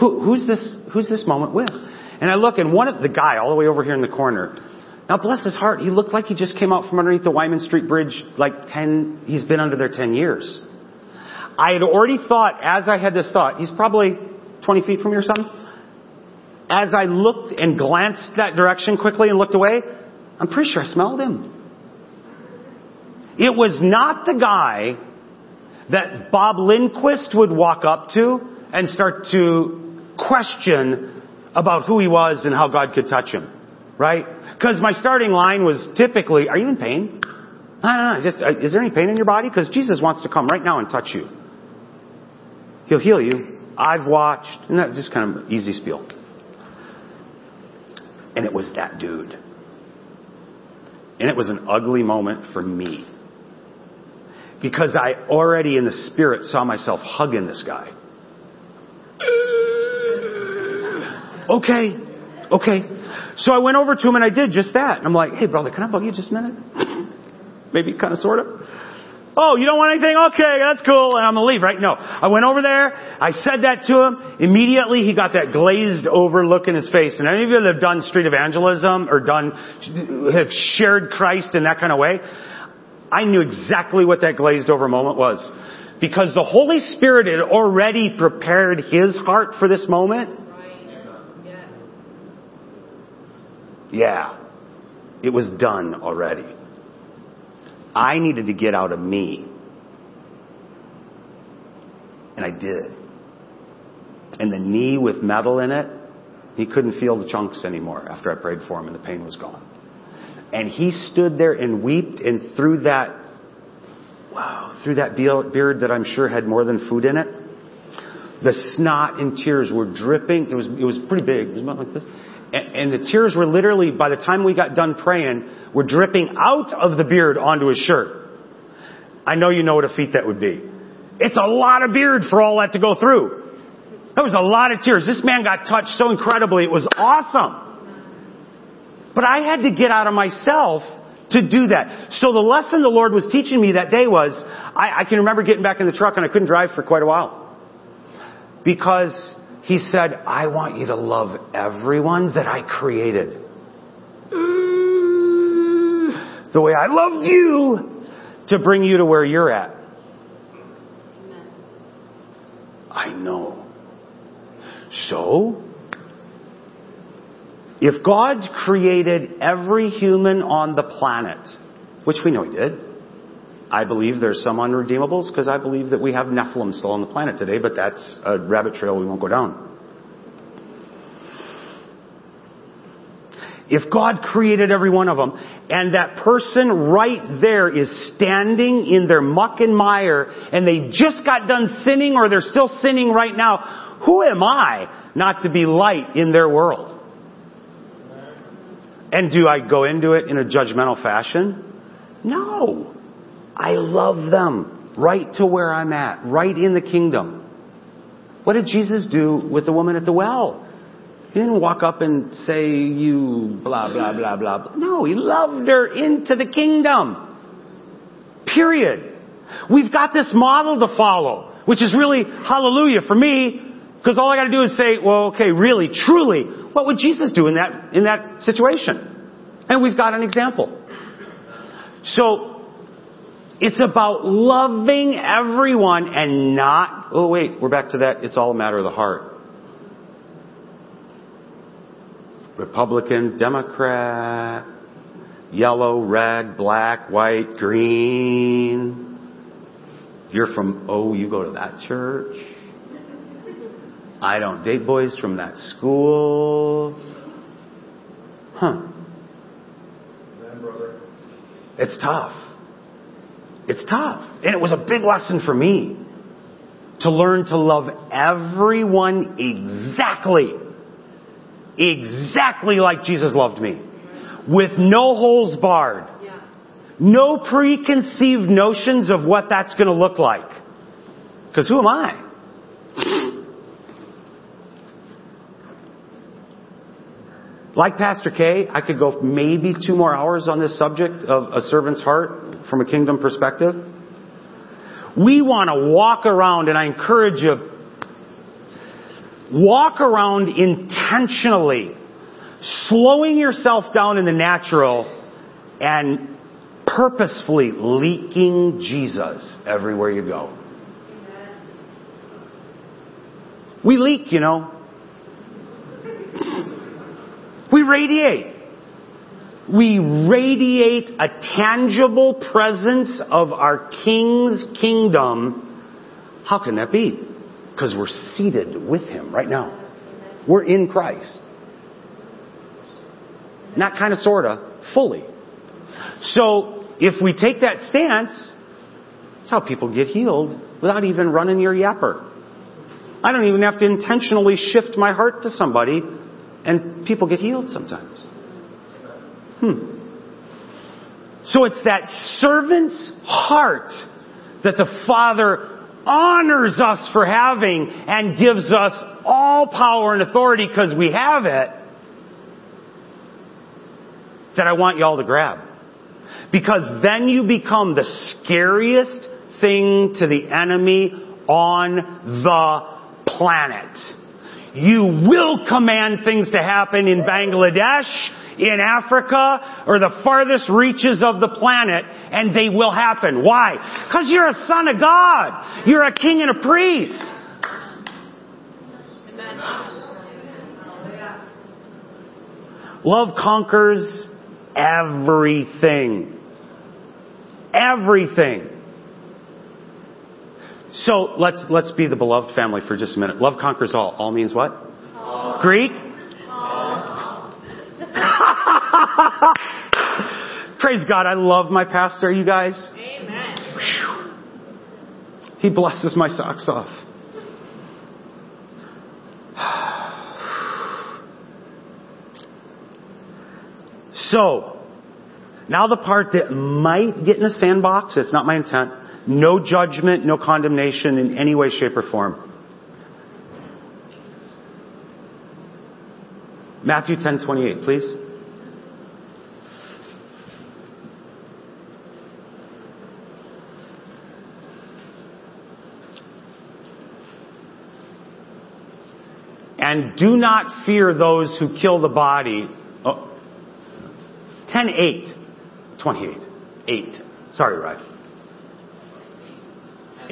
Who, who's this? Who's this moment with? And I look, and one of the guy all the way over here in the corner now bless his heart, he looked like he just came out from underneath the Wyman Street Bridge like 10, he's been under there 10 years. I had already thought, as I had this thought, he's probably 20 feet from me or something. as I looked and glanced that direction quickly and looked away, I'm pretty sure I smelled him. It was not the guy that Bob Lindquist would walk up to and start to question about who he was and how God could touch him. Right? Because my starting line was typically, are you in pain? I don't know, just, uh, is there any pain in your body? Because Jesus wants to come right now and touch you. He'll heal you. I've watched, and that's just kind of easy spiel. And it was that dude. And it was an ugly moment for me. Because I already in the spirit saw myself hugging this guy. Okay, okay. So I went over to him and I did just that. I'm like, hey brother, can I bug you just a minute? [LAUGHS] Maybe kind of sort of. Oh, you don't want anything? Okay, that's cool. And I'm gonna leave, right? No. I went over there. I said that to him. Immediately he got that glazed over look in his face. And any of you that have done street evangelism or done, have shared Christ in that kind of way, I knew exactly what that glazed over moment was. Because the Holy Spirit had already prepared his heart for this moment. Yeah. It was done already. I needed to get out of me. And I did. And the knee with metal in it, he couldn't feel the chunks anymore after I prayed for him and the pain was gone. And he stood there and wept and through that, wow, through that beard that I'm sure had more than food in it, the snot and tears were dripping. It was, it was pretty big. It was about like this. And, the tears were literally, by the time we got done praying, were dripping out of the beard onto his shirt. I know you know what a feat that would be. It's a lot of beard for all that to go through. That was a lot of tears. This man got touched so incredibly. It was awesome. But I had to get out of myself to do that. So the lesson the Lord was teaching me that day was, I, I can remember getting back in the truck and I couldn't drive for quite a while. Because he said, I want you to love everyone that I created. The way I loved you to bring you to where you're at. I know. So, if God created every human on the planet, which we know He did, I believe there's some unredeemables because I believe that we have Nephilim still on the planet today, but that's a rabbit trail we won't go down. If God created every one of them, and that person right there is standing in their muck and mire, and they just got done sinning or they're still sinning right now, who am I not to be light in their world? And do I go into it in a judgmental fashion? No. I love them right to where I'm at, right in the kingdom. What did Jesus do with the woman at the well? He didn't walk up and say, you blah, blah, blah, blah. No, he loved her into the kingdom. Period. We've got this model to follow, which is really hallelujah for me, because all I gotta do is say, well, okay, really, truly, what would Jesus do in that, in that situation? And we've got an example. So, it's about loving everyone and not, oh wait, we're back to that, it's all a matter of the heart. Republican, Democrat, yellow, red, black, white, green. You're from, oh, you go to that church? I don't date boys from that school. Huh. It's tough. It's tough. And it was a big lesson for me to learn to love everyone exactly, exactly like Jesus loved me. With no holes barred. No preconceived notions of what that's going to look like. Because who am I? Like Pastor K, I could go maybe two more hours on this subject of a servant's heart from a kingdom perspective. We want to walk around, and I encourage you, walk around intentionally, slowing yourself down in the natural and purposefully leaking Jesus everywhere you go. We leak, you know. We radiate. We radiate a tangible presence of our King's kingdom. How can that be? Because we're seated with Him right now. We're in Christ. Not kind of, sorta, fully. So, if we take that stance, that's how people get healed without even running your yapper. I don't even have to intentionally shift my heart to somebody and people get healed sometimes. Hmm. So it's that servant's heart that the Father honors us for having and gives us all power and authority because we have it that I want y'all to grab. Because then you become the scariest thing to the enemy on the planet. You will command things to happen in Bangladesh, in Africa, or the farthest reaches of the planet, and they will happen. Why? Because you're a son of God. You're a king and a priest. Love conquers everything. Everything. So let's let's be the beloved family for just a minute. Love conquers all. All means what? All. Greek? All. [LAUGHS] Praise God. I love my pastor, you guys. Amen. He blesses my socks off. [SIGHS] So, now the part that might get in a sandbox, it's not my intent. No judgment, no condemnation in any way, shape, or form. Matthew 10:28, please. And do not fear those who kill the body. Oh, 10 8. 28. 8. Sorry, Rod.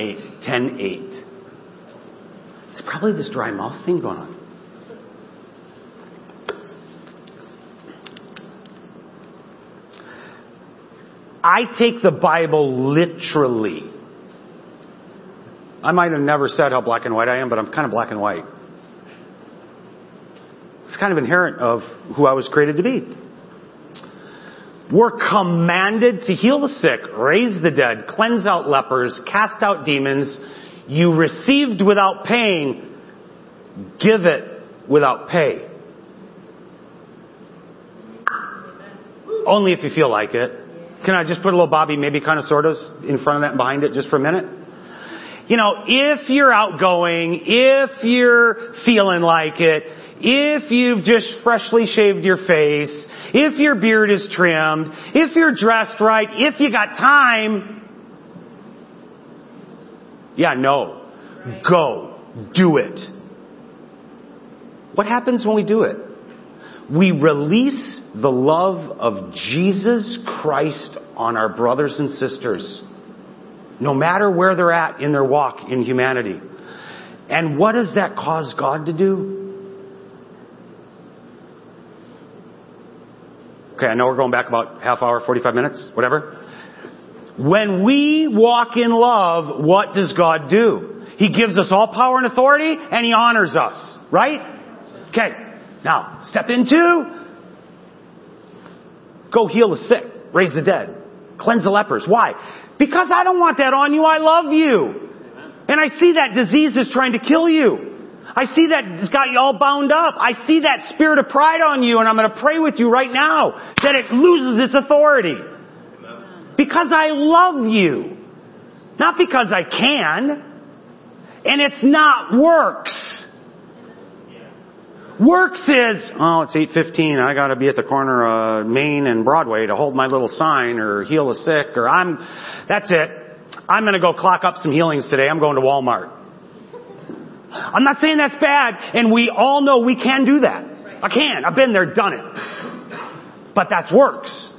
8. 10 8. It's probably this dry mouth thing going on. I take the Bible literally. I might have never said how black and white I am, but I'm kind of black and white. It's kind of inherent of who I was created to be. We're commanded to heal the sick, raise the dead, cleanse out lepers, cast out demons. You received without paying, give it without pay. Only if you feel like it. Can I just put a little Bobby, maybe kind of sort of in front of that and behind it just for a minute? You know, if you're outgoing, if you're feeling like it, if you've just freshly shaved your face, if your beard is trimmed, if you're dressed right, if you got time, yeah, no. Go. Do it. What happens when we do it? We release the love of Jesus Christ on our brothers and sisters, no matter where they're at in their walk in humanity. And what does that cause God to do? Okay, I know we're going back about half hour, 45 minutes, whatever. When we walk in love, what does God do? He gives us all power and authority and He honors us, right? Okay, now step into go heal the sick, raise the dead, cleanse the lepers. Why? Because I don't want that on you, I love you. And I see that disease is trying to kill you. I see that it's got you all bound up. I see that spirit of pride on you and I'm going to pray with you right now that it loses its authority. Because I love you. Not because I can. And it's not works. Works is, oh, it's 8.15, I gotta be at the corner of Main and Broadway to hold my little sign or heal the sick or I'm, that's it. I'm gonna go clock up some healings today. I'm going to Walmart. I'm not saying that's bad, and we all know we can do that. I can. I've been there, done it. But that's works.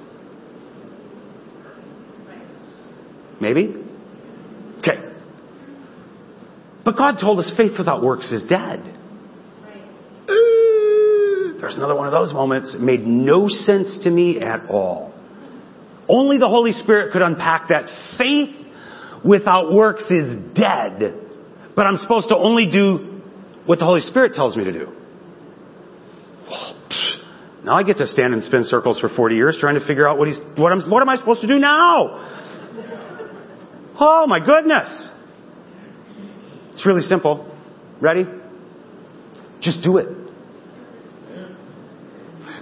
Maybe? Okay. But God told us faith without works is dead. They're another one of those moments made no sense to me at all. Only the Holy Spirit could unpack that. Faith without works is dead. But I'm supposed to only do what the Holy Spirit tells me to do. Now I get to stand and spin circles for 40 years trying to figure out what he's, what, I'm, what am I supposed to do now? Oh my goodness. It's really simple. Ready? Just do it.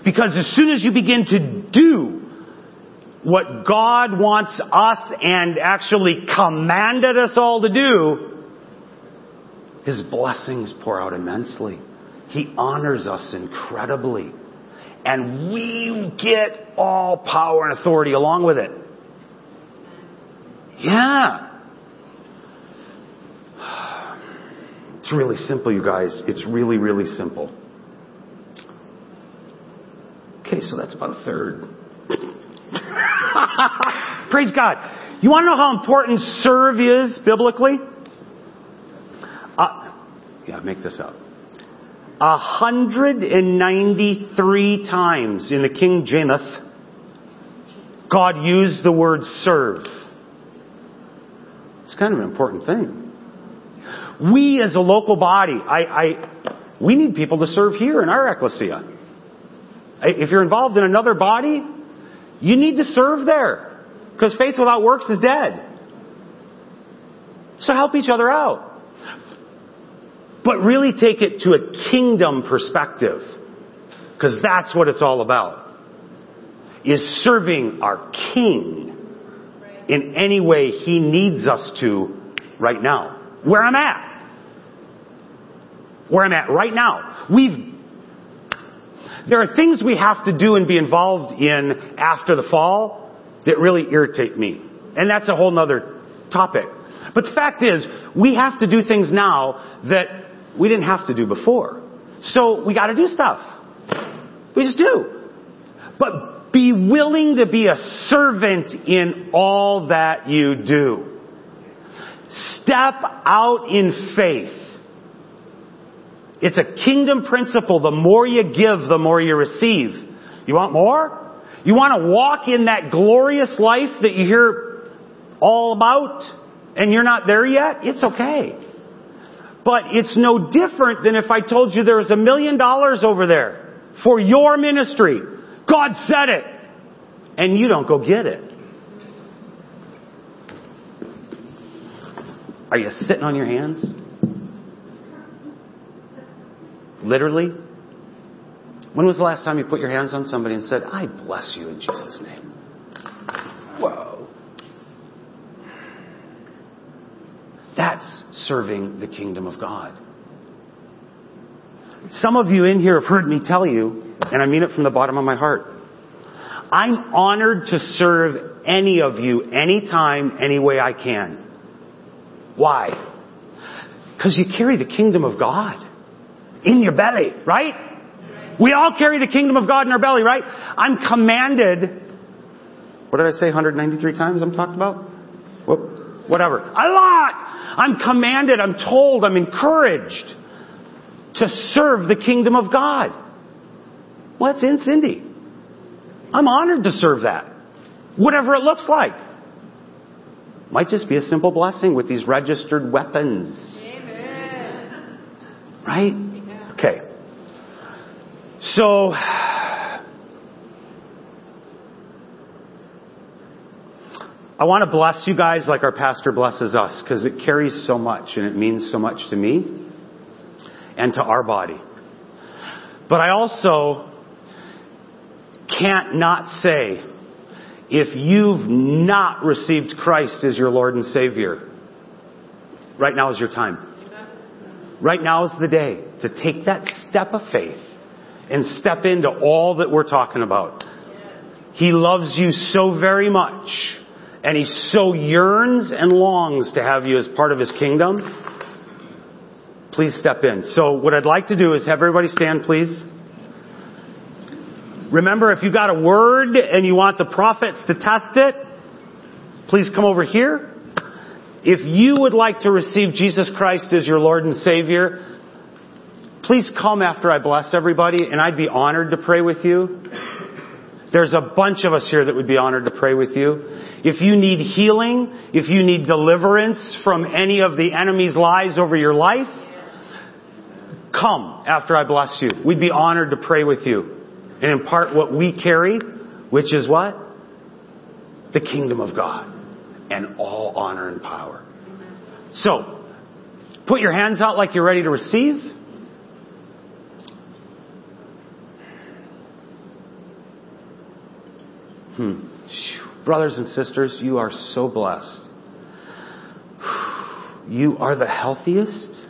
Because as soon as you begin to do what God wants us and actually commanded us all to do, His blessings pour out immensely. He honors us incredibly. And we get all power and authority along with it. Yeah. [SIGHS] It's really simple, you guys. It's really, really simple. Okay, so that's about a third. [LAUGHS] Praise God. You want to know how important serve is biblically? Uh, yeah, make this up. 193 times in the King James, God used the word serve. It's kind of an important thing. We as a local body, I, I, we need people to serve here in our ecclesia. If you're involved in another body, you need to serve there. Because faith without works is dead. So help each other out. But really take it to a kingdom perspective. Because that's what it's all about. Is serving our King in any way He needs us to right now. Where I'm at. Where I'm at right now. We've there are things we have to do and be involved in after the fall that really irritate me. And that's a whole nother topic. But the fact is, we have to do things now that we didn't have to do before. So we gotta do stuff. We just do. But be willing to be a servant in all that you do. Step out in faith. It's a kingdom principle. The more you give, the more you receive. You want more? You want to walk in that glorious life that you hear all about and you're not there yet? It's okay. But it's no different than if I told you there was a million dollars over there for your ministry. God said it. And you don't go get it. Are you sitting on your hands? Literally? When was the last time you put your hands on somebody and said, I bless you in Jesus' name? Whoa. That's serving the kingdom of God. Some of you in here have heard me tell you, and I mean it from the bottom of my heart. I'm honored to serve any of you anytime, any way I can. Why? Because you carry the kingdom of God in your belly, right? We all carry the kingdom of God in our belly, right? I'm commanded. What did I say? 193 times I'm talked about? Whatever. A lot! I'm commanded, I'm told, I'm encouraged to serve the kingdom of God. Well, that's in Cindy. I'm honored to serve that. Whatever it looks like. Might just be a simple blessing with these registered weapons. Amen. Right? Okay. So, I want to bless you guys like our pastor blesses us because it carries so much and it means so much to me and to our body. But I also can't not say if you've not received Christ as your Lord and Savior, right now is your time. Right now is the day to take that step of faith and step into all that we're talking about. He loves you so very much and he so yearns and longs to have you as part of his kingdom. Please step in. So what I'd like to do is have everybody stand please. Remember if you got a word and you want the prophets to test it, please come over here. If you would like to receive Jesus Christ as your Lord and Savior, please come after I bless everybody, and I'd be honored to pray with you. There's a bunch of us here that would be honored to pray with you. If you need healing, if you need deliverance from any of the enemy's lies over your life, come after I bless you. We'd be honored to pray with you and impart what we carry, which is what? The kingdom of God and all honor and power. So, put your hands out like you're ready to receive. Hmm. Brothers and sisters, you are so blessed. You are the healthiest,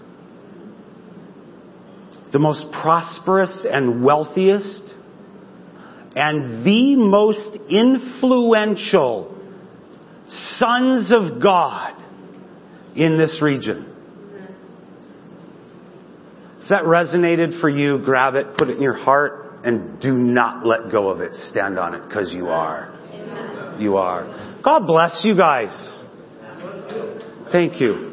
the most prosperous and wealthiest, and the most influential sons of God in this region. If that resonated for you, grab it, put it in your heart, and do not let go of it. Stand on it because you are. You are. God bless you guys. Thank you.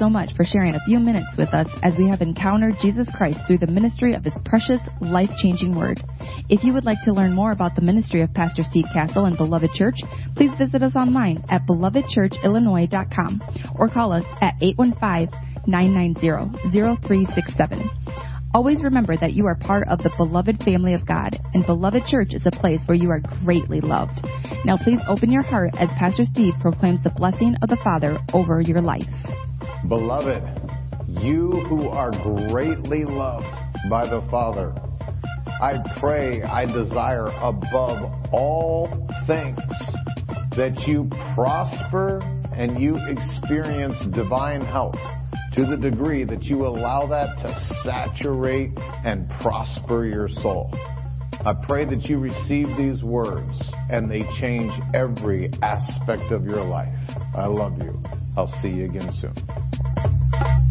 So much for sharing a few minutes with us as we have encountered Jesus Christ through the ministry of His precious, life changing Word. If you would like to learn more about the ministry of Pastor Steve Castle and Beloved Church, please visit us online at belovedchurchillinois.com or call us at 815 990 0367. Always remember that you are part of the beloved family of God, and Beloved Church is a place where you are greatly loved. Now, please open your heart as Pastor Steve proclaims the blessing of the Father over your life. Beloved, you who are greatly loved by the Father, I pray, I desire above all things that you prosper and you experience divine health to the degree that you allow that to saturate and prosper your soul. I pray that you receive these words and they change every aspect of your life. I love you. I'll see you again soon.